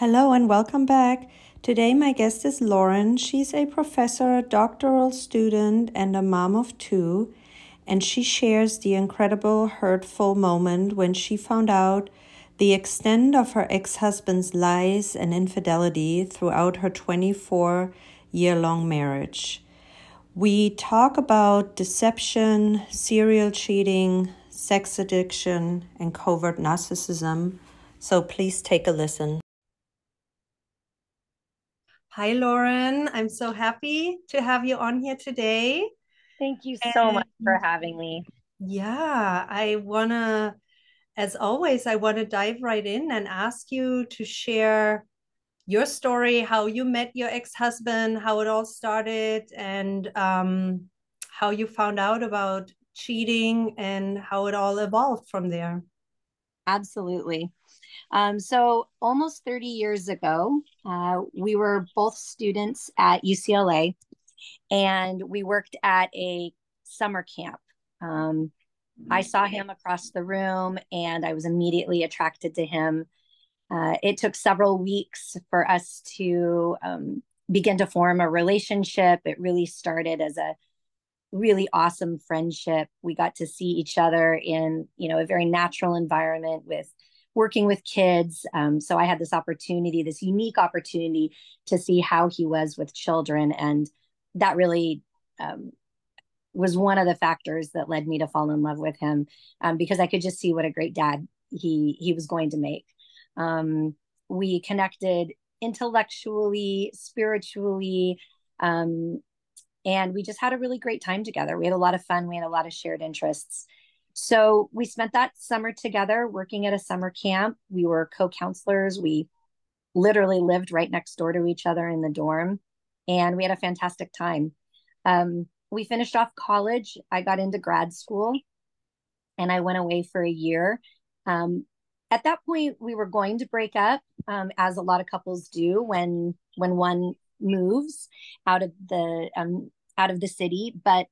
Hello and welcome back. Today, my guest is Lauren. She's a professor, doctoral student, and a mom of two. And she shares the incredible, hurtful moment when she found out the extent of her ex husband's lies and infidelity throughout her 24 year long marriage. We talk about deception, serial cheating, sex addiction, and covert narcissism. So please take a listen. Hi, Lauren. I'm so happy to have you on here today. Thank you so and, much for having me. Yeah, I want to, as always, I want to dive right in and ask you to share your story, how you met your ex husband, how it all started, and um, how you found out about cheating and how it all evolved from there. Absolutely. Um, so, almost 30 years ago, uh, we were both students at UCLA and we worked at a summer camp. Um, I saw him across the room and I was immediately attracted to him. Uh, it took several weeks for us to um, begin to form a relationship. It really started as a really awesome friendship. We got to see each other in, you know, a very natural environment with working with kids. Um, so I had this opportunity, this unique opportunity to see how he was with children. And that really um, was one of the factors that led me to fall in love with him um, because I could just see what a great dad he he was going to make. Um, we connected intellectually, spiritually, um, and we just had a really great time together. We had a lot of fun. We had a lot of shared interests. So we spent that summer together working at a summer camp. We were co counselors. We literally lived right next door to each other in the dorm, and we had a fantastic time. Um, we finished off college. I got into grad school and I went away for a year. Um, at that point, we were going to break up, um, as a lot of couples do when when one moves out of the um, out of the city. But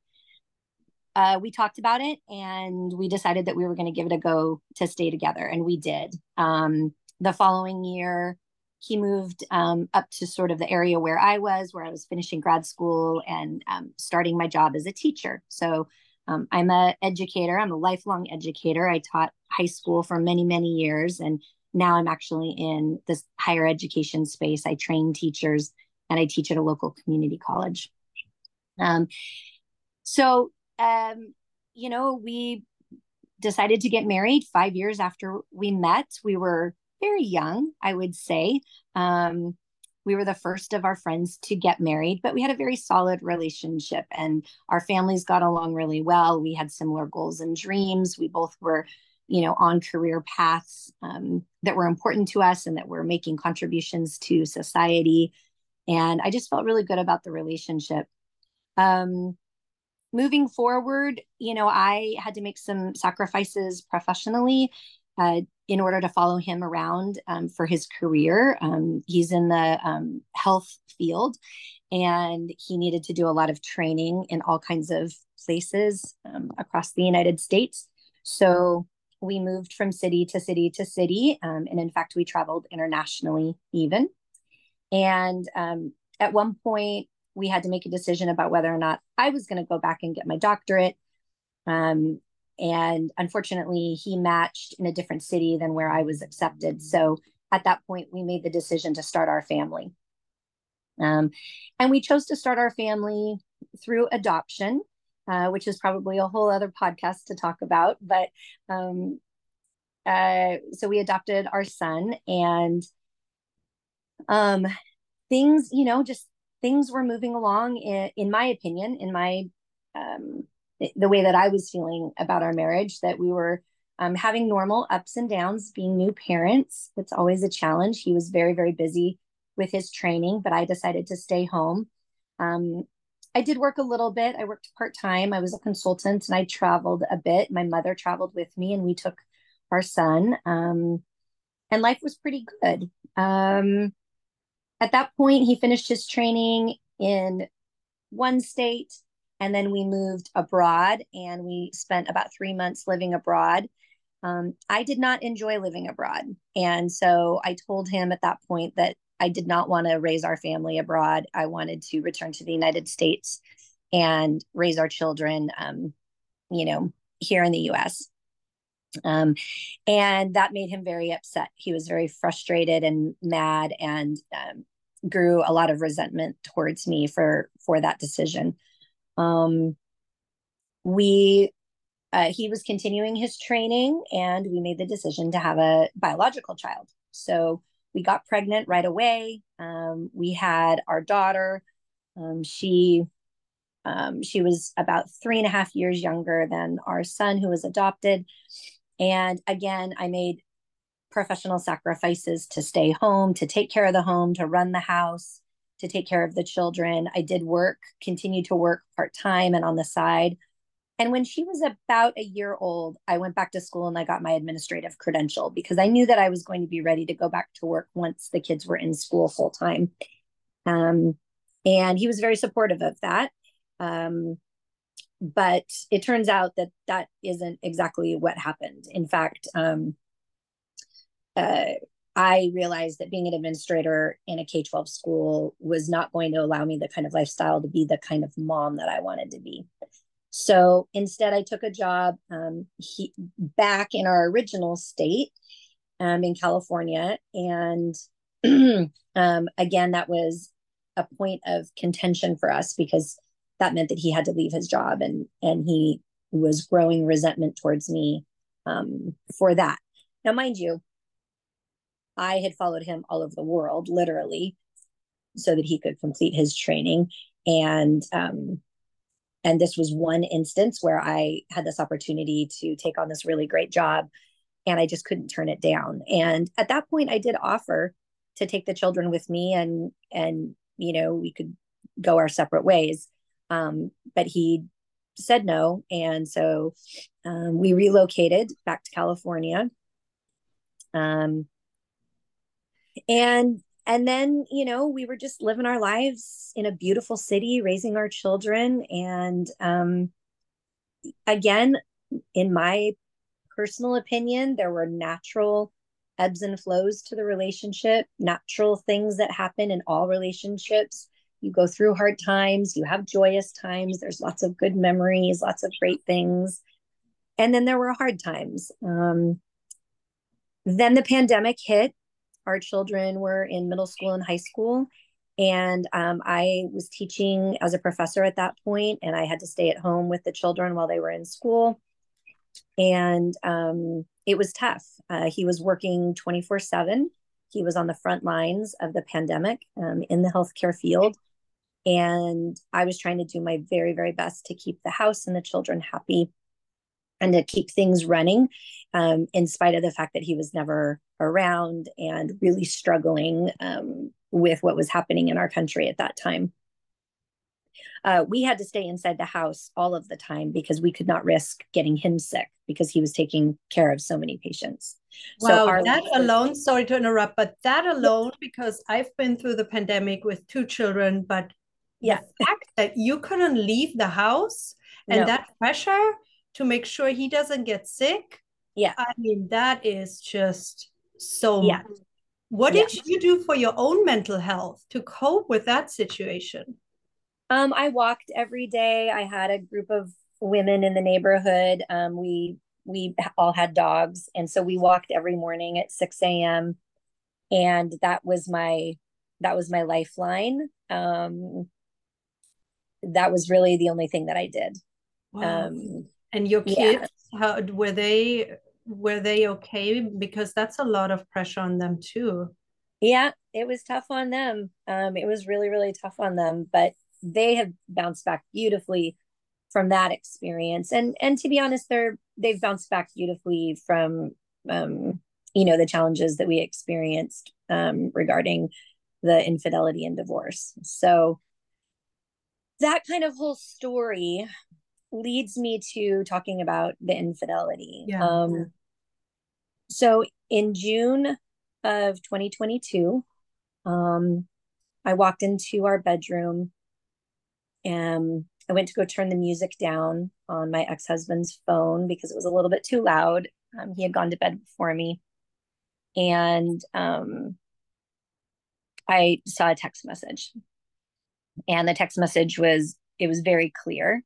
uh, we talked about it and we decided that we were going to give it a go to stay together, and we did. Um, the following year, he moved um, up to sort of the area where I was, where I was finishing grad school and um, starting my job as a teacher. So um, I'm a educator. I'm a lifelong educator. I taught high school for many, many years, and now I'm actually in this higher education space. I train teachers, and I teach at a local community college. Um, so um, you know, we decided to get married five years after we met. We were very young, I would say. Um, we were the first of our friends to get married, but we had a very solid relationship and our families got along really well. We had similar goals and dreams. We both were, you know, on career paths um, that were important to us and that were making contributions to society. And I just felt really good about the relationship. Um, moving forward, you know, I had to make some sacrifices professionally uh, in order to follow him around um, for his career. Um, he's in the um, health field and he needed to do a lot of training in all kinds of places um, across the United States. So we moved from city to city to city. Um, and in fact, we traveled internationally even. And um, at one point, we had to make a decision about whether or not I was going to go back and get my doctorate. Um, and unfortunately, he matched in a different city than where I was accepted. So at that point, we made the decision to start our family. Um, and we chose to start our family through adoption, uh, which is probably a whole other podcast to talk about. But um, uh, so we adopted our son, and um, things, you know, just things were moving along in, in my opinion in my um, the way that i was feeling about our marriage that we were um, having normal ups and downs being new parents. It's always a challenge. He was very very busy with his training but i decided to stay home. Um, i did work a little bit. I worked part-time. I was a consultant and i traveled a bit. My mother traveled with me and we took our son um, and life was pretty good. Um, at that point, he finished his training in one state, and then we moved abroad and we spent about three months living abroad. Um, I did not enjoy living abroad. And so I told him at that point that I did not want to raise our family abroad. I wanted to return to the United States and raise our children, um, you know, here in the US. Um, and that made him very upset. He was very frustrated and mad and um, grew a lot of resentment towards me for for that decision. Um, we uh, he was continuing his training and we made the decision to have a biological child. So we got pregnant right away. Um, we had our daughter. Um, she um, she was about three and a half years younger than our son, who was adopted. And again, I made professional sacrifices to stay home, to take care of the home, to run the house, to take care of the children. I did work, continued to work part time and on the side. And when she was about a year old, I went back to school and I got my administrative credential because I knew that I was going to be ready to go back to work once the kids were in school full time. Um, and he was very supportive of that. Um, but it turns out that that isn't exactly what happened. In fact, um, uh, I realized that being an administrator in a K 12 school was not going to allow me the kind of lifestyle to be the kind of mom that I wanted to be. So instead, I took a job um, he, back in our original state um, in California. And um, again, that was a point of contention for us because that meant that he had to leave his job and and he was growing resentment towards me um, for that. Now, mind you, I had followed him all over the world, literally, so that he could complete his training. And um, and this was one instance where I had this opportunity to take on this really great job, and I just couldn't turn it down. And at that point, I did offer to take the children with me, and and you know we could go our separate ways. Um, but he said no. And so um, we relocated back to California. Um, and and then you know we were just living our lives in a beautiful city raising our children and um, again in my personal opinion there were natural ebbs and flows to the relationship natural things that happen in all relationships you go through hard times, you have joyous times, there's lots of good memories, lots of great things. And then there were hard times. Um, then the pandemic hit. Our children were in middle school and high school. And um, I was teaching as a professor at that point, and I had to stay at home with the children while they were in school. And um, it was tough. Uh, he was working 24 7. He was on the front lines of the pandemic um, in the healthcare field. And I was trying to do my very, very best to keep the house and the children happy and to keep things running, um, in spite of the fact that he was never around and really struggling um, with what was happening in our country at that time. Uh, we had to stay inside the house all of the time because we could not risk getting him sick because he was taking care of so many patients. Wow, so that alone, sorry to interrupt, but that alone, because I've been through the pandemic with two children, but yeah. the fact that you couldn't leave the house and no. that pressure to make sure he doesn't get sick. Yeah. I mean, that is just so yeah. Much. What yeah. did you do for your own mental health to cope with that situation? Um, I walked every day. I had a group of women in the neighborhood. Um, we we all had dogs, and so we walked every morning at six a.m. And that was my that was my lifeline. Um, that was really the only thing that I did. Wow. Um, and your kids, yeah. how were they? Were they okay? Because that's a lot of pressure on them too. Yeah, it was tough on them. Um, it was really, really tough on them, but they have bounced back beautifully from that experience. And and to be honest, they're they've bounced back beautifully from um, you know the challenges that we experienced um, regarding the infidelity and divorce. So that kind of whole story leads me to talking about the infidelity. Yeah. Um, so in June of 2022, um, I walked into our bedroom and I went to go turn the music down on my ex husband's phone because it was a little bit too loud. Um, he had gone to bed before me. And um, I saw a text message. And the text message was, it was very clear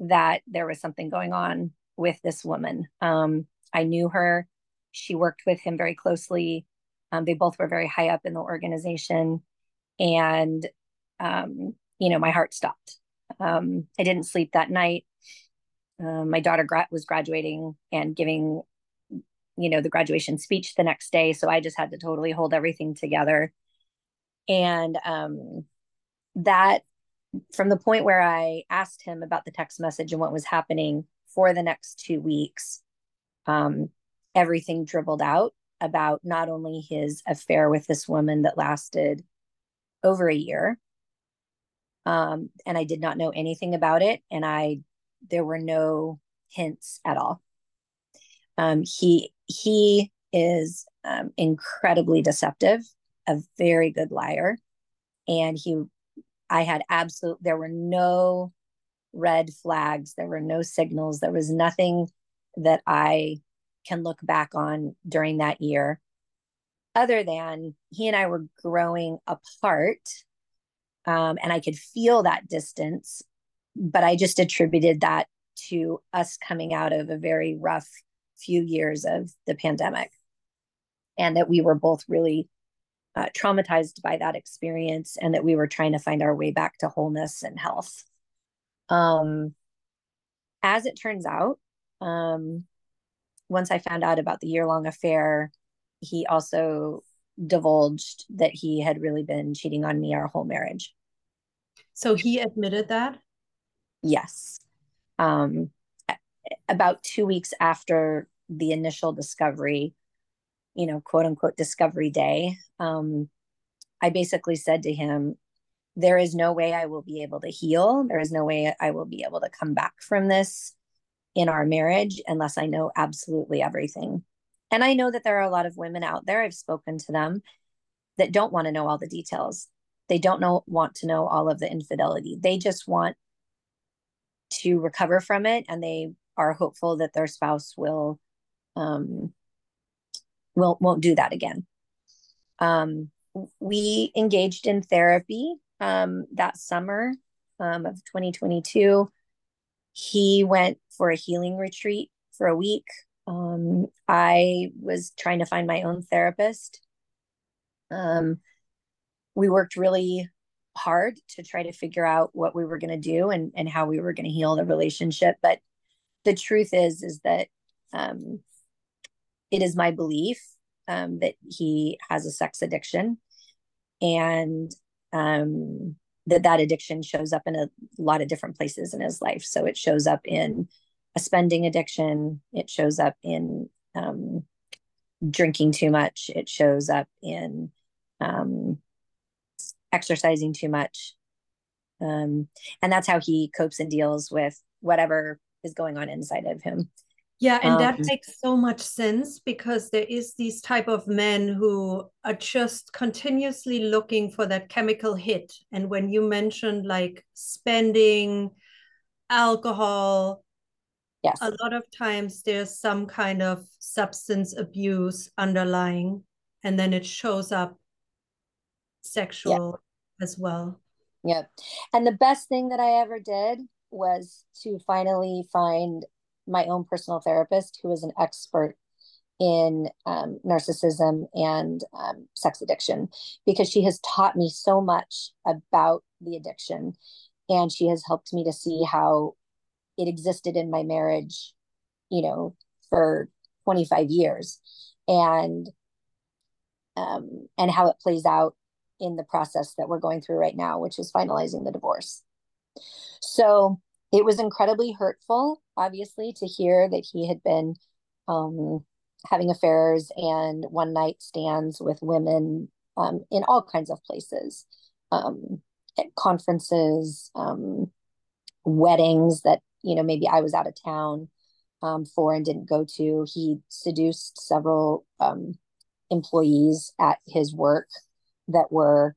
that there was something going on with this woman. Um, I knew her. She worked with him very closely. Um, they both were very high up in the organization. And, um, you know, my heart stopped. Um, I didn't sleep that night. Um, my daughter gra- was graduating and giving, you know, the graduation speech the next day. So I just had to totally hold everything together. And um, that, from the point where I asked him about the text message and what was happening for the next two weeks, um, everything dribbled out about not only his affair with this woman that lasted over a year, um, and I did not know anything about it, and I there were no hints at all. Um, he he is um, incredibly deceptive, a very good liar, and he I had absolute there were no red flags, there were no signals, there was nothing that I can look back on during that year other than he and I were growing apart um, and I could feel that distance, but I just attributed that to us coming out of a very rough few years of the pandemic and that we were both really uh, traumatized by that experience and that we were trying to find our way back to wholeness and health. Um, as it turns out, um, once I found out about the year long affair, he also divulged that he had really been cheating on me our whole marriage. So he admitted that? Yes. Um, about two weeks after the initial discovery, you know, quote unquote discovery day, um, I basically said to him, There is no way I will be able to heal. There is no way I will be able to come back from this in our marriage unless I know absolutely everything. And I know that there are a lot of women out there, I've spoken to them, that don't want to know all the details. They don't know want to know all of the infidelity. They just want to recover from it and they are hopeful that their spouse will um will won't do that again. Um we engaged in therapy um that summer um of 2022 he went for a healing retreat for a week. Um, I was trying to find my own therapist. Um, we worked really hard to try to figure out what we were going to do and, and how we were going to heal the relationship. But the truth is, is that um, it is my belief um, that he has a sex addiction. And um, that that addiction shows up in a lot of different places in his life. So it shows up in a spending addiction. It shows up in um, drinking too much. It shows up in um, exercising too much. Um, and that's how he copes and deals with whatever is going on inside of him. Yeah, and um, that makes so much sense because there is these type of men who are just continuously looking for that chemical hit. And when you mentioned like spending, alcohol, yes, a lot of times there's some kind of substance abuse underlying, and then it shows up sexual yeah. as well. Yeah. And the best thing that I ever did was to finally find my own personal therapist who is an expert in um, narcissism and um, sex addiction because she has taught me so much about the addiction and she has helped me to see how it existed in my marriage you know for 25 years and um, and how it plays out in the process that we're going through right now which is finalizing the divorce. So it was incredibly hurtful, obviously, to hear that he had been um, having affairs and one night stands with women um, in all kinds of places, um, at conferences, um, weddings that you know maybe I was out of town um, for and didn't go to. He seduced several um, employees at his work that were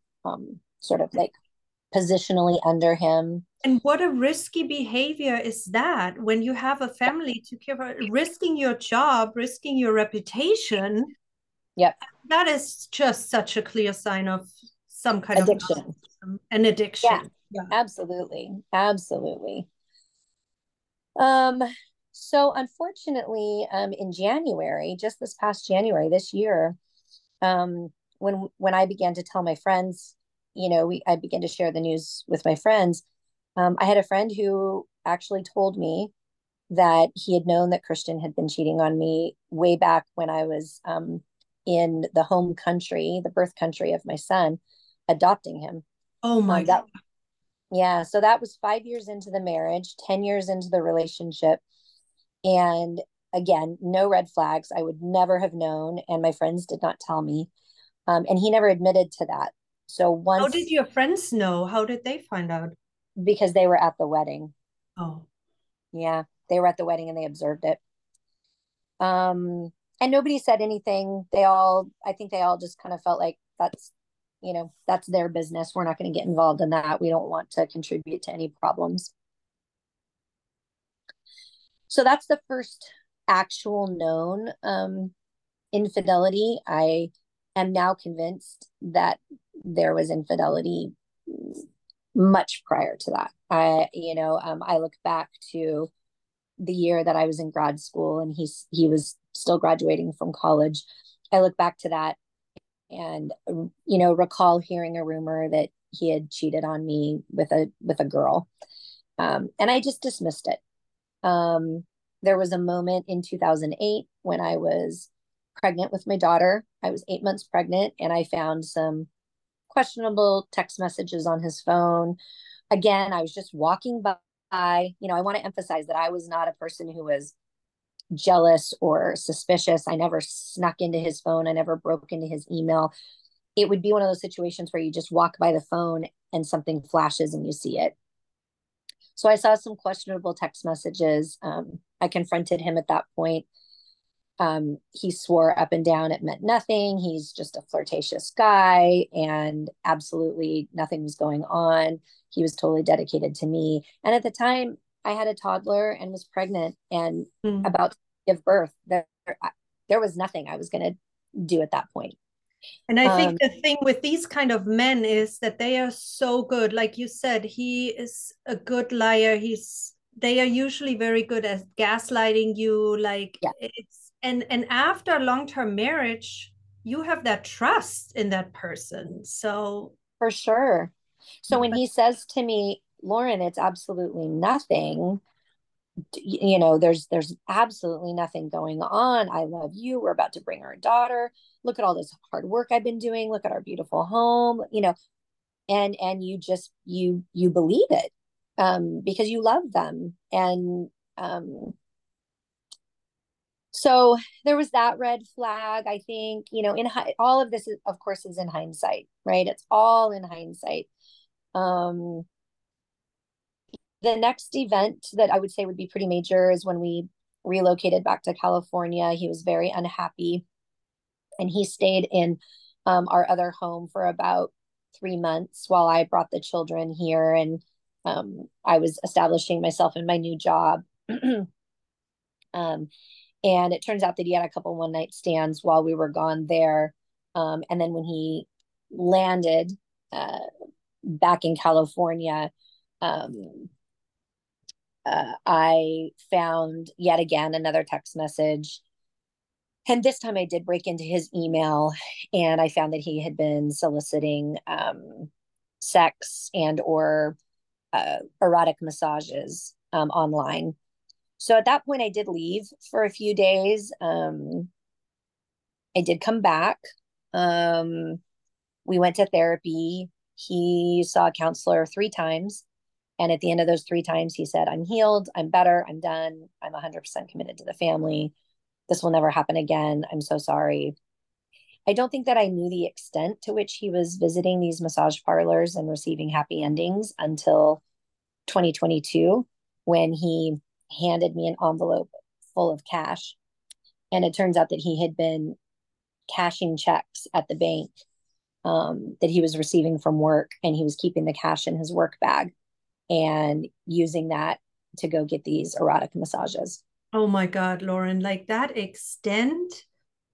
sort of like positionally under him And what a risky behavior is that when you have a family to care for, risking your job, risking your reputation. Yep. That is just such a clear sign of some kind addiction. of an addiction. Yeah, yeah. Absolutely. Absolutely. Um, so unfortunately, um, in January, just this past January this year, um, when when I began to tell my friends, you know, we I began to share the news with my friends. Um, I had a friend who actually told me that he had known that Christian had been cheating on me way back when I was um, in the home country, the birth country of my son, adopting him. Oh my um, that, God. Yeah. So that was five years into the marriage, 10 years into the relationship. And again, no red flags. I would never have known. And my friends did not tell me. Um, and he never admitted to that. So once. How did your friends know? How did they find out? Because they were at the wedding. Oh. Yeah. They were at the wedding and they observed it. Um, and nobody said anything. They all, I think they all just kind of felt like that's, you know, that's their business. We're not going to get involved in that. We don't want to contribute to any problems. So that's the first actual known um, infidelity. I am now convinced that there was infidelity much prior to that. I, you know, um, I look back to the year that I was in grad school and he's he was still graduating from college. I look back to that and you know recall hearing a rumor that he had cheated on me with a with a girl, um, and I just dismissed it. Um, there was a moment in 2008 when I was pregnant with my daughter. I was eight months pregnant, and I found some questionable text messages on his phone. Again, I was just walking by. You know, I want to emphasize that I was not a person who was jealous or suspicious. I never snuck into his phone. I never broke into his email. It would be one of those situations where you just walk by the phone and something flashes and you see it. So I saw some questionable text messages. Um, I confronted him at that point. Um, he swore up and down it meant nothing. He's just a flirtatious guy, and absolutely nothing was going on. He was totally dedicated to me. And at the time, I had a toddler and was pregnant and mm. about to give birth. There, there was nothing I was going to do at that point. And I think um, the thing with these kind of men is that they are so good. Like you said, he is a good liar. He's they are usually very good at gaslighting you. Like yeah. it's and and after long-term marriage, you have that trust in that person. So for sure. So when he says to me, Lauren, it's absolutely nothing you know there's there's absolutely nothing going on. I love you. We're about to bring our daughter. Look at all this hard work i've been doing. Look at our beautiful home you know. And and you just you you believe it um because you love them. And um so there was that red flag i think you know in all of this is, of course is in hindsight right it's all in hindsight um the next event that I would say would be pretty major is when we relocated back to California. He was very unhappy and he stayed in um, our other home for about three months while I brought the children here and um, I was establishing myself in my new job. um, and it turns out that he had a couple one night stands while we were gone there. Um, and then when he landed uh, back in California, um, uh, I found yet again another text message. And this time I did break into his email and I found that he had been soliciting um, sex and or uh, erotic massages um, online. So at that point, I did leave for a few days. Um, I did come back. Um, we went to therapy. He saw a counselor three times. And at the end of those three times, he said, I'm healed, I'm better, I'm done, I'm 100% committed to the family. This will never happen again. I'm so sorry. I don't think that I knew the extent to which he was visiting these massage parlors and receiving happy endings until 2022 when he handed me an envelope full of cash. And it turns out that he had been cashing checks at the bank um, that he was receiving from work and he was keeping the cash in his work bag and using that to go get these erotic massages. Oh my God, Lauren, like that extent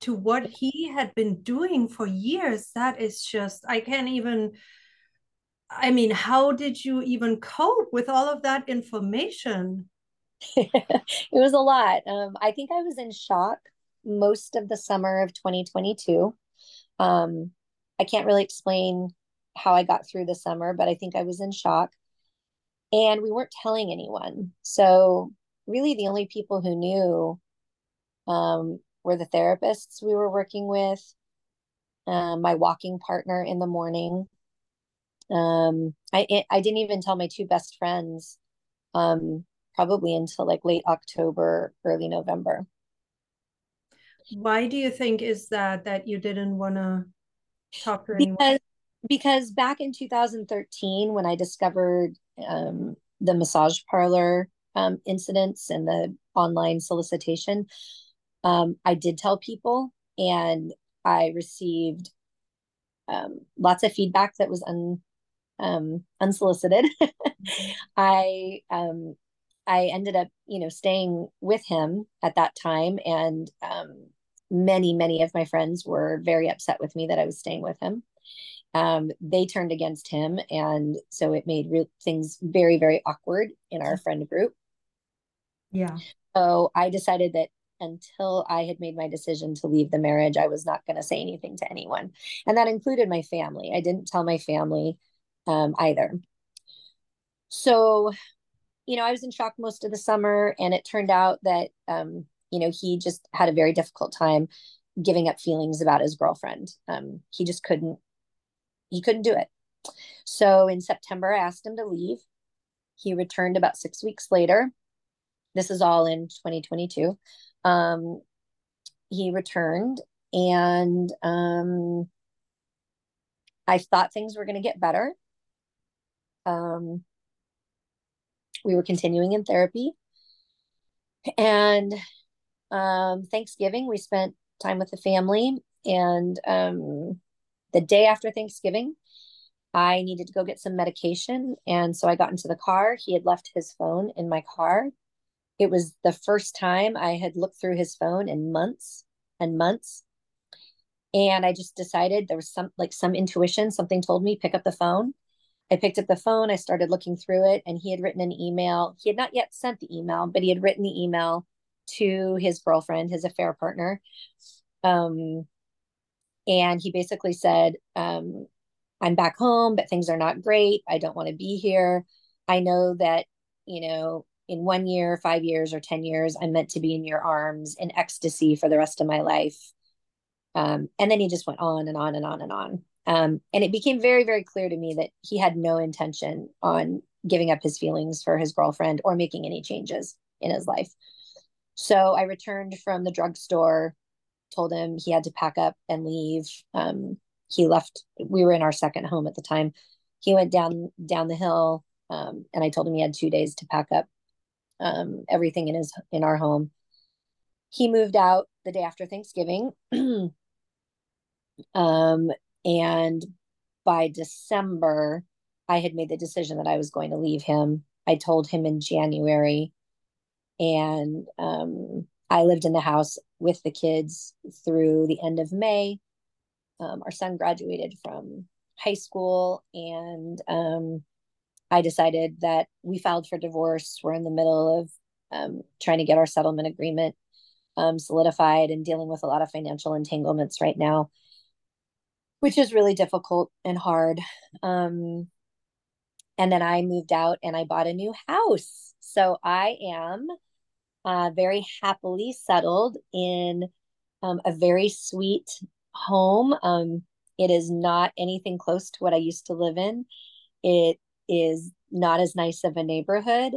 to what he had been doing for years, that is just, I can't even. I mean, how did you even cope with all of that information? it was a lot. Um, I think I was in shock most of the summer of 2022. Um, I can't really explain how I got through the summer, but I think I was in shock. And we weren't telling anyone. So, really, the only people who knew um, were the therapists we were working with, um, my walking partner in the morning. Um, I I didn't even tell my two best friends, um, probably until like late October, early November. Why do you think is that that you didn't want to talk to anyone? Because because back in 2013 when I discovered um, the massage parlor um, incidents and the online solicitation, um, I did tell people, and I received um, lots of feedback that was un, um, unsolicited. I um, I ended up, you know, staying with him at that time, and um, many many of my friends were very upset with me that I was staying with him. Um, they turned against him, and so it made re- things very very awkward in our friend group. Yeah. So I decided that until I had made my decision to leave the marriage, I was not going to say anything to anyone. And that included my family. I didn't tell my family um, either. So, you know, I was in shock most of the summer, and it turned out that, um, you know, he just had a very difficult time giving up feelings about his girlfriend. Um, he just couldn't, he couldn't do it. So in September, I asked him to leave. He returned about six weeks later. This is all in 2022. Um, he returned and um, I thought things were going to get better. Um, we were continuing in therapy. And um, Thanksgiving, we spent time with the family. And um, the day after Thanksgiving, I needed to go get some medication. And so I got into the car. He had left his phone in my car. It was the first time I had looked through his phone in months and months. And I just decided there was some like some intuition, something told me pick up the phone. I picked up the phone, I started looking through it, and he had written an email. He had not yet sent the email, but he had written the email to his girlfriend, his affair partner. Um, and he basically said, um, I'm back home, but things are not great. I don't want to be here. I know that, you know, in one year, five years, or 10 years, I'm meant to be in your arms in ecstasy for the rest of my life. Um, and then he just went on and on and on and on. Um, and it became very, very clear to me that he had no intention on giving up his feelings for his girlfriend or making any changes in his life. So I returned from the drugstore, told him he had to pack up and leave. Um, he left. We were in our second home at the time. He went down down the hill, um, and I told him he had two days to pack up um, everything in his in our home. He moved out the day after Thanksgiving. um, and by December, I had made the decision that I was going to leave him. I told him in January, and um, I lived in the house with the kids through the end of May. Um, our son graduated from high school, and um, I decided that we filed for divorce. We're in the middle of um, trying to get our settlement agreement um, solidified and dealing with a lot of financial entanglements right now which is really difficult and hard. Um, and then I moved out and I bought a new house. So I am uh, very happily settled in um, a very sweet home. Um, it is not anything close to what I used to live in. It is not as nice of a neighborhood,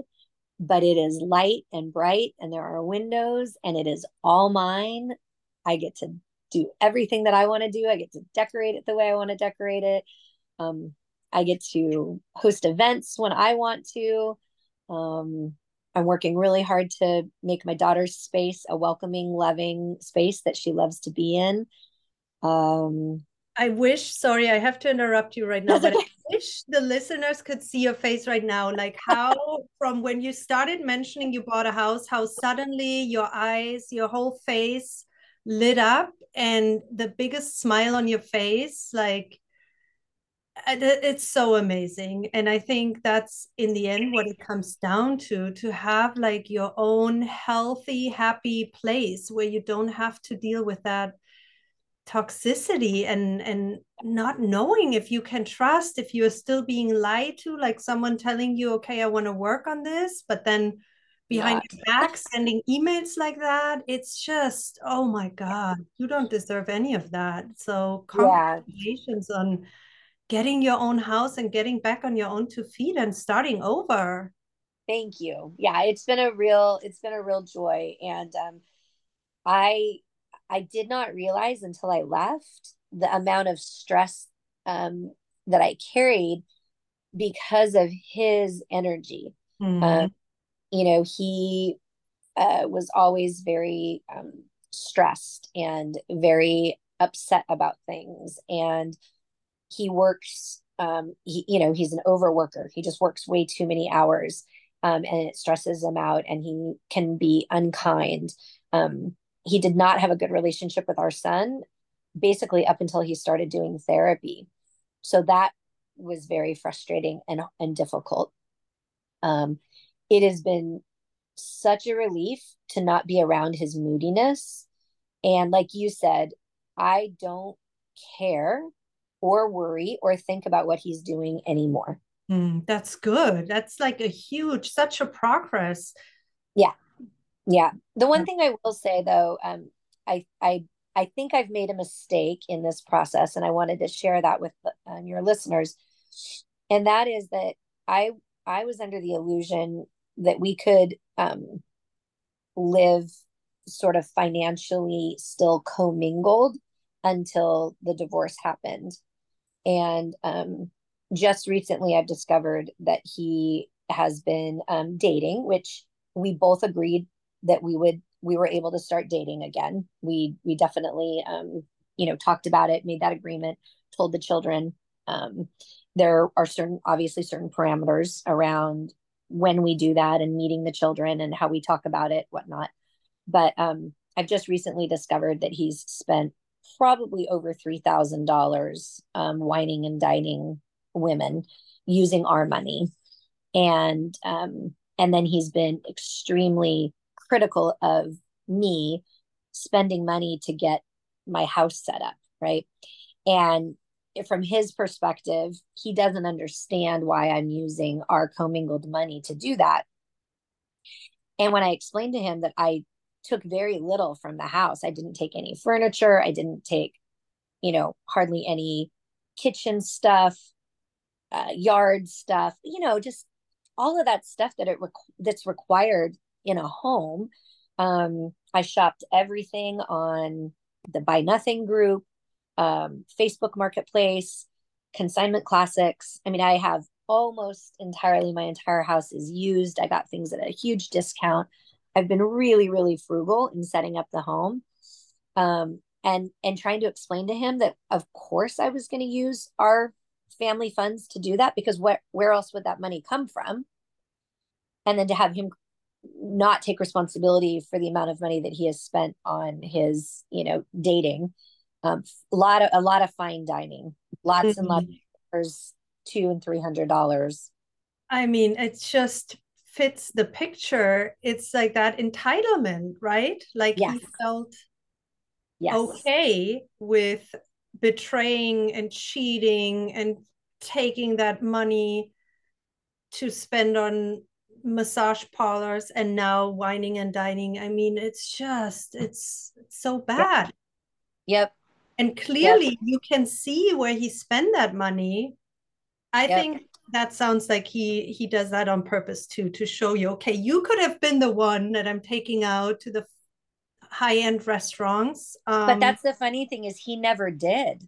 but it is light and bright, and there are windows, and it is all mine. I get to do everything that I want to do. I get to decorate it the way I want to decorate it. Um, I get to host events when I want to. Um, I'm working really hard to make my daughter's space a welcoming, loving space that she loves to be in. Um, I wish, sorry, I have to interrupt you right now, but I wish the listeners could see your face right now. Like how from when you started mentioning you bought a house, how suddenly your eyes, your whole face lit up and the biggest smile on your face, like it's so amazing. And i think that's in the end what it comes down to to have like your own healthy happy place where you don't have to deal with that toxicity and and not knowing if you can trust if you're still being lied to like someone telling you okay i want to work on this but then behind your back sending emails like that it's just oh my god you don't deserve any of that. So congratulations yeah. on getting your own house and getting back on your own two feet and starting over. Thank you. Yeah it's been a real it's been a real joy. And um i I did not realize until I left the amount of stress um, that I carried because of his energy. Um, you know, he uh, was always very um, stressed and very upset about things. And he works, um, he, you know, he's an overworker. He just works way too many hours um, and it stresses him out and he can be unkind. Um, he did not have a good relationship with our son basically up until he started doing therapy so that was very frustrating and, and difficult um, it has been such a relief to not be around his moodiness. And like you said i don't care or worry or think about what he's doing anymore. Mm, that's good. That's like a huge such a progress. Yeah. Yeah. The one thing I will say though, um, I I I think I've made a mistake in this process, and I wanted to share that with um, your listeners. And that is that I I was under the illusion that we could um, live sort of financially still commingled until the divorce happened. And um, just recently, I've discovered that he has been um, dating, which we both agreed that we would we were able to start dating again. We we definitely um, you know talked about it, made that agreement, told the children. Um, there are certain obviously certain parameters around when we do that and meeting the children and how we talk about it, whatnot. But um, I've just recently discovered that he's spent probably over three thousand um, dollars wining and dining women using our money, and um, and then he's been extremely critical of me spending money to get my house set up, right? And from his perspective, he doesn't understand why I'm using our commingled money to do that. And when I explained to him that I took very little from the house, I didn't take any furniture, I didn't take, you know, hardly any kitchen stuff, uh, yard stuff, you know, just all of that stuff that it that's required in a home. Um, I shopped everything on the Buy Nothing group, um, Facebook Marketplace, Consignment Classics. I mean, I have almost entirely my entire house is used. I got things at a huge discount. I've been really, really frugal in setting up the home. Um, and and trying to explain to him that of course I was going to use our family funds to do that because where where else would that money come from? And then to have him not take responsibility for the amount of money that he has spent on his you know dating um, a lot of a lot of fine dining lots mm-hmm. and lots of two and three hundred dollars i mean it just fits the picture it's like that entitlement right like yes. he felt yes. okay with betraying and cheating and taking that money to spend on massage parlors and now wining and dining. I mean, it's just it's, it's so bad. Yep. yep. And clearly you can see where he spent that money. I think that sounds like he he does that on purpose too to show you okay you could have been the one that i'm taking out to the high end restaurants um, but that's the funny thing is he never did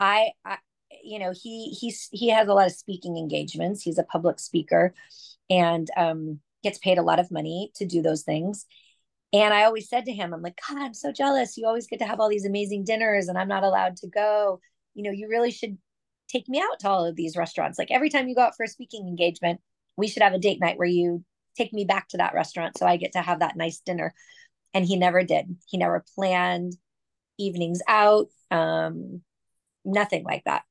I, I you know he he's he has a lot of speaking engagements he's a public speaker and um, gets paid a lot of money to do those things. And I always said to him, I'm like, God, I'm so jealous. You always get to have all these amazing dinners and I'm not allowed to go. you know, you really should take me out to all of these restaurants. Like every time you go out for a speaking engagement, we should have a date night where you take me back to that restaurant so I get to have that nice dinner. And he never did. He never planned evenings out, um, nothing like that.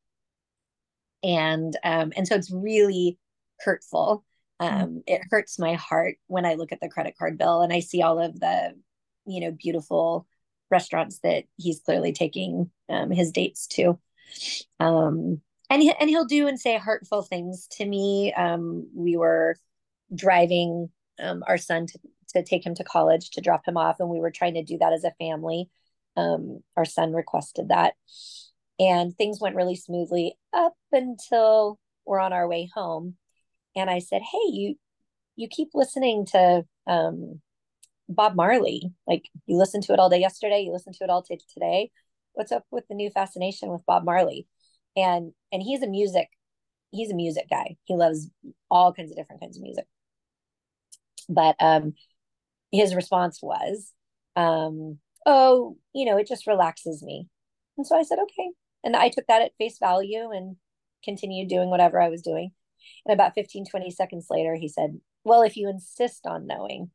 And um, and so it's really hurtful. Mm-hmm. Um, it hurts my heart when I look at the credit card bill and I see all of the, you know, beautiful restaurants that he's clearly taking um, his dates to. Um, and he, and he'll do and say hurtful things to me. Um, we were driving um, our son to, to take him to college to drop him off, and we were trying to do that as a family. Um, our son requested that, and things went really smoothly up until we're on our way home. And I said, "Hey, you you keep listening to um, Bob Marley. Like you listened to it all day yesterday, you listened to it all t- today. What's up with the new fascination with Bob Marley?" And and he's a music he's a music guy. He loves all kinds of different kinds of music. But um his response was, um, oh, you know, it just relaxes me. And so I said, okay. And I took that at face value and continued doing whatever I was doing. And about 15, 20 seconds later, he said, well, if you insist on knowing,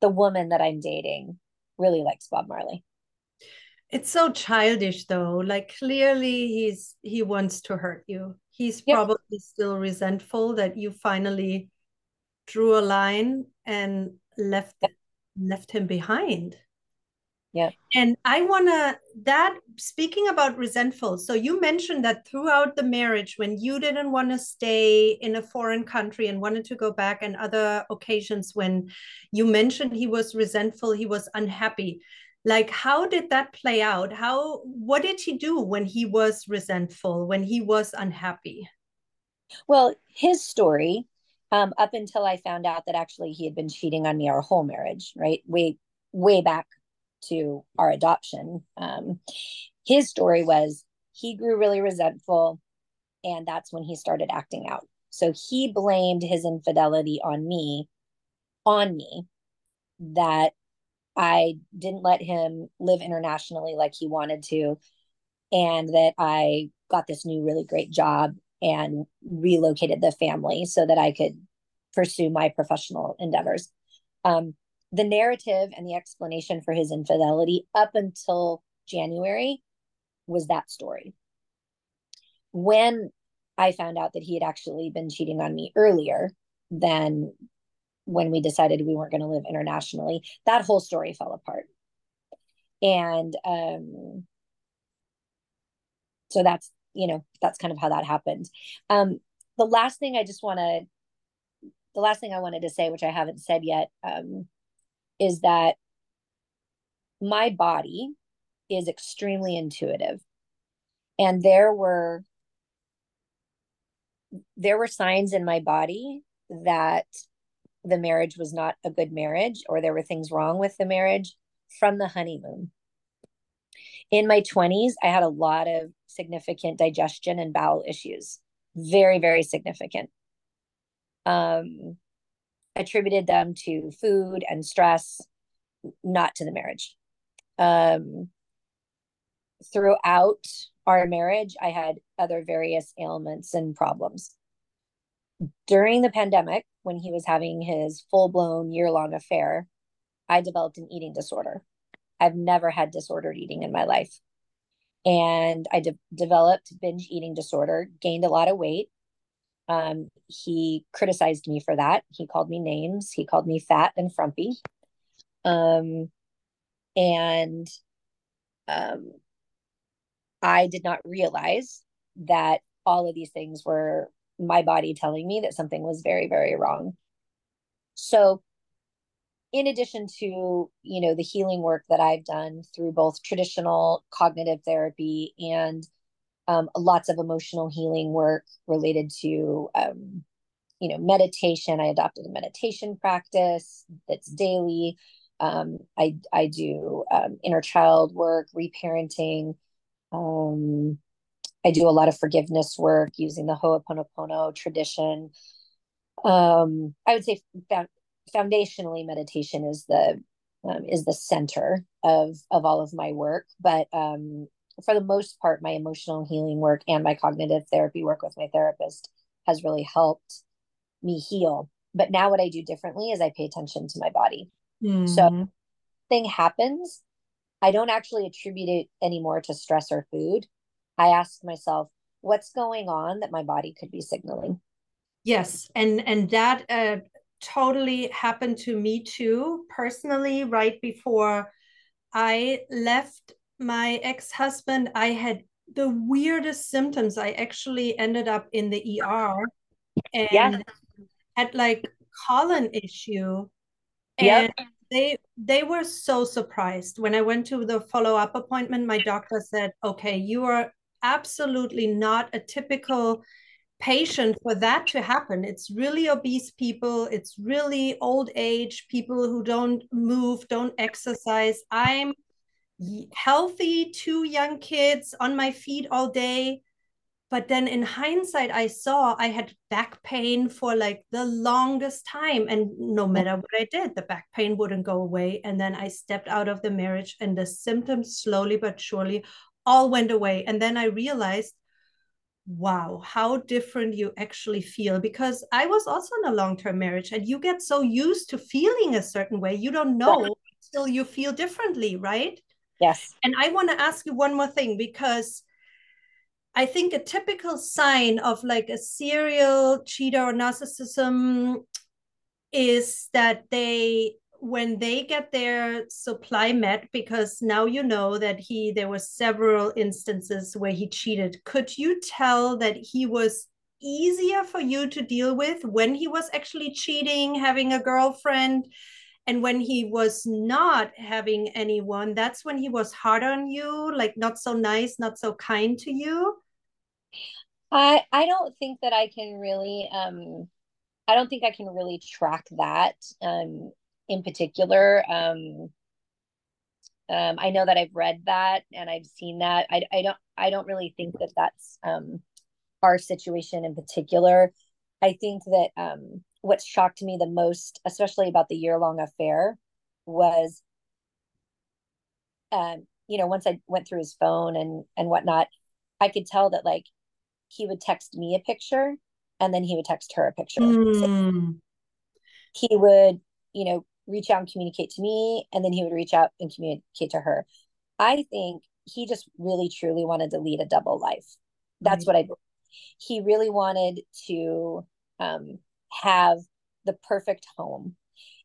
the woman that I'm dating really likes Bob Marley. It's so childish though. Like clearly he's he wants to hurt you. He's yep. probably still resentful that you finally drew a line and left yep. left him behind. Yeah. And I want to that speaking about resentful. So you mentioned that throughout the marriage when you didn't want to stay in a foreign country and wanted to go back and other occasions when you mentioned he was resentful, he was unhappy like how did that play out how what did he do when he was resentful when he was unhappy well his story um, up until i found out that actually he had been cheating on me our whole marriage right way way back to our adoption um, his story was he grew really resentful and that's when he started acting out so he blamed his infidelity on me on me that I didn't let him live internationally like he wanted to, and that I got this new really great job and relocated the family so that I could pursue my professional endeavors. Um, the narrative and the explanation for his infidelity up until January was that story. When I found out that he had actually been cheating on me earlier than when we decided we weren't going to live internationally, that whole story fell apart. And um, so that's, you know, that's kind of how that happened. Um, the last thing I just want to, the last thing I wanted to say, which I haven't said yet, um, is that my body is extremely intuitive. And there were there were signs in my body that the marriage was not a good marriage or there were things wrong with the marriage from the honeymoon. In my 20s, I had a lot of significant digestion and bowel issues, very, very significant. Um, attributed them to food and stress, not to the marriage. Um, throughout our marriage, I had other various ailments and problems. During the pandemic, when he was having his full blown year long affair, I developed an eating disorder. I've never had disordered eating in my life. And I de- developed binge eating disorder, gained a lot of weight. Um, he criticized me for that. He called me names. He called me fat and frumpy. Um, and um, I did not realize that all of these things were my body telling me that something was very very wrong so in addition to you know the healing work that i've done through both traditional cognitive therapy and um, lots of emotional healing work related to um, you know meditation. I adopted a meditation practice that's daily. Um, i i do um, inner child work reparenting. Um, I do a lot of forgiveness work using the Ho'oponopono tradition. Um, I would say foundationally, meditation is the is the center of of all of my work, but um, for the most part, my emotional healing work and my cognitive therapy work with my therapist has really helped me heal. But now what I do differently is I pay attention to my body. Mm. So thing happens, I don't actually attribute it anymore to stress or food. I ask myself, what's going on that my body could be signaling? Yes, and and that uh, totally happened to me too personally. Right before I left my ex-husband, I had the weirdest symptoms. I actually ended up in the ER and yeah. had like colon issue. And yep. they they were so surprised when I went to the follow-up appointment. My doctor said, "Okay, you are absolutely not a typical patient for that to happen. It's really obese people, it's really old age people who don't move, don't exercise. I'm healthy, two young kids on my feet all day. But then in hindsight, I saw I had back pain for like the longest time. And no matter what I did, the back pain wouldn't go away. And then I stepped out of the marriage, and the symptoms slowly but surely all went away. And then I realized, wow, how different you actually feel. Because I was also in a long term marriage, and you get so used to feeling a certain way, you don't know until you feel differently, right? Yes. And I want to ask you one more thing because I think a typical sign of like a serial cheater or narcissism is that they when they get their supply met because now you know that he there were several instances where he cheated could you tell that he was easier for you to deal with when he was actually cheating having a girlfriend and when he was not having anyone that's when he was hard on you like not so nice not so kind to you? I i don't think that i can really um i don't think i can really track that um in particular. Um um i know that i've read that and i've seen that. I i don't i don't really think that that's um our situation in particular. I think that um what shocked me the most, especially about the year long affair, was, um, you know, once I went through his phone and and whatnot, I could tell that like he would text me a picture and then he would text her a picture. Mm. So hmm. he would, you know, reach out and communicate to me, and then he would reach out and communicate to her. I think he just really truly wanted to lead a double life. That's what I. He really wanted to um, have the perfect home.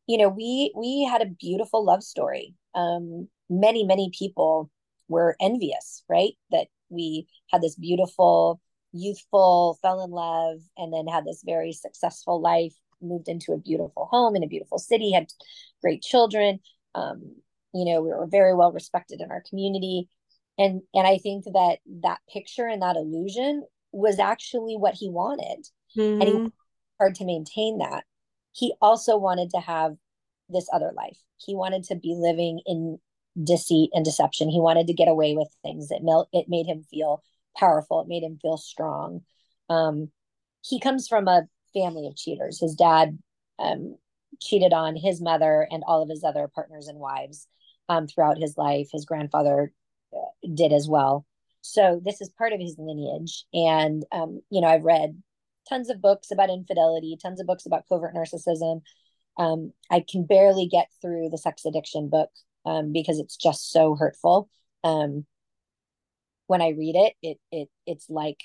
You know we we had a beautiful love story. Um many many people were envious right? That we had this beautiful youthful fell in love and then had this very successful life moved into a beautiful home in a beautiful city had great children. Um you know we were very well respected in our community. And and i think that that picture and that illusion was actually what he wanted. Mm-hmm. and he mm-hmm hard to maintain that. He also wanted to have this other life. He wanted to be living in deceit and deception. He wanted to get away with things. It, mel- it made him feel powerful. It made him feel strong. Um, he comes from a family of cheaters. His dad um, cheated on his mother and all of his other partners and wives um, throughout his life. His grandfather uh, did as well. So this is part of his lineage. And, um, you know, I've read tons of books about infidelity, tons of books about covert narcissism. Um, I can barely get through the sex addiction book um, because it's just so hurtful. Um, when I read it, it it it's like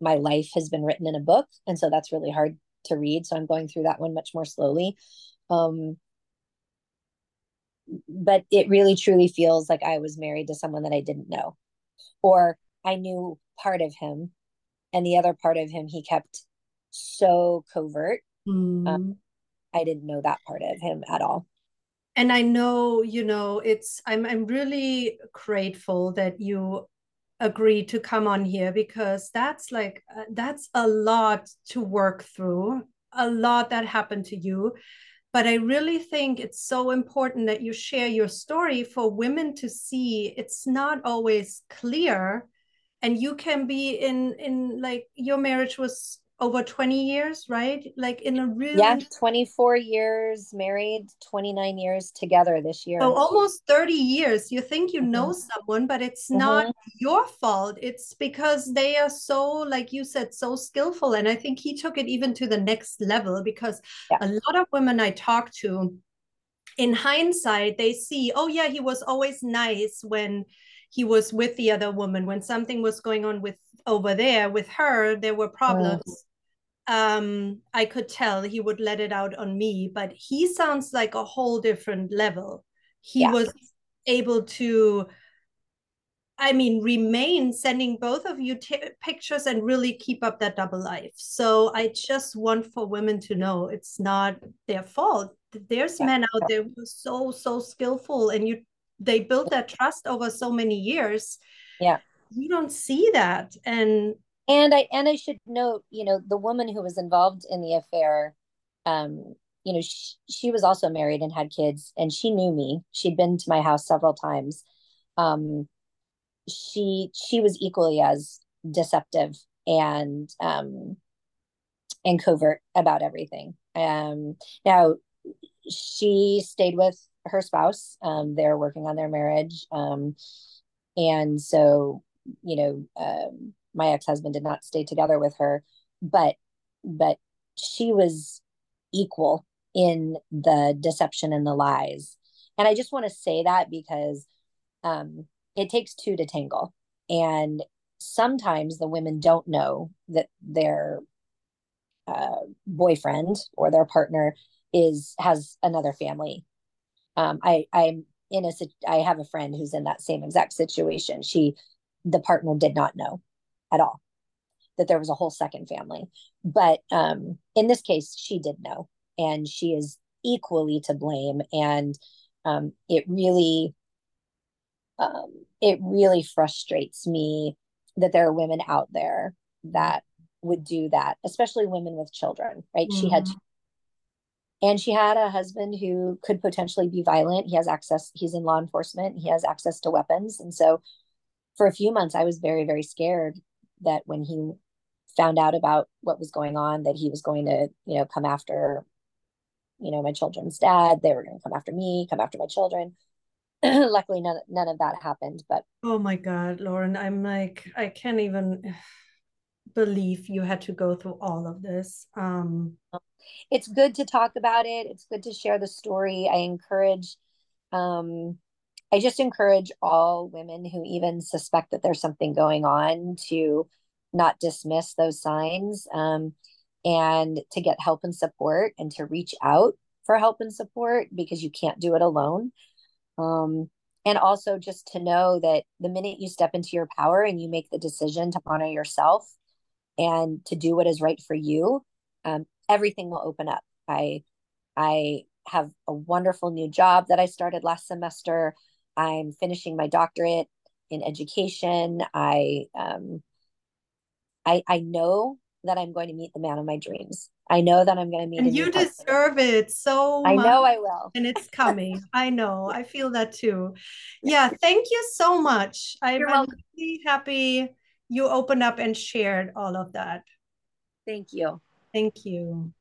my life has been written in a book, and so that's really hard to read. So I'm going through that one much more slowly. Um, but it really truly feels like I was married to someone that I didn't know, or I knew part of him and the other part of him he kept so covert. Mm. um, i didn't know that part of him at all. And i know you know it's i'm i'm really grateful that you agreed to come on here because that's like uh, that's a lot to work through a lot that happened to you. But i really think it's so important that you share your story for women to see it's not always clear and you can be in in like your marriage was over 20 years, right? Like in a really Yeah, 24 years married, 29 years together this year. So almost 30 years. You think you know mm-hmm. someone, but it's mm-hmm. not your fault. It's because they are so, like you said, so skillful. And I think he took it even to the next level because yeah. a lot of women I talk to, in hindsight, they see, oh, yeah, he was always nice when he was with the other woman. When something was going on with over there with her, there were problems. Mm um i could tell he would let it out on me but he sounds like a whole different level he yeah. was able to i mean remain sending both of you t- pictures and really keep up that double life so i just want for women to know it's not their fault there's yeah. men out there who are so so skillful and you they built that trust over so many years. Yeah. You don't see that. And and i and i should note you know the woman who was involved in the affair um you know she, she was also married and had kids and she knew me. She'd been to my house several times. Um she she was equally as deceptive and um and covert about everything. Um now she stayed with her spouse um they're working on their marriage um and so you know um my ex-husband did not stay together with her but but she was equal in the deception and the lies. And i just want to say that because um, it takes two to tangle. And sometimes the women don't know that their uh, boyfriend or their partner is has another family um, i i'm in a i have a friend who's in that same exact situation she the partner did not know at all that there was a whole second family. But um, in this case, she did know, and she is equally to blame. And um, it really, um, it really frustrates me that there are women out there that would do that, especially women with children. Right? Mm-hmm. She had, mm-hmm. And she had a husband who could potentially be violent. He has access. He's in law enforcement. He has access to weapons, and so for a few months, I was very, very scared that when he found out about what was going on that he was going to you know come after you know my children's dad they were going to come after me come after my children luckily none, none of that happened but oh my god lauren i'm like i can't even believe you had to go through all of this um it's good to talk about it it's good to share the story i encourage um I just encourage all women who even suspect that there's something going on to not dismiss those signs um, and to get help and support and to reach out for help and support because you can't do it alone. Um, and also just to know that the minute you step into your power and you make the decision to honor yourself and to do what is right for you, um, everything will open up. I I have a wonderful new job that I started last semester. I'm finishing my doctorate in education. I um, I I know that I'm going to meet the man of my dreams. I know that I'm going to meet. And you deserve it so. I know I will, and it's coming. I know. I feel that too. Yeah. Thank you so much. I'm really happy you opened up and shared all of that. Thank you. Thank you.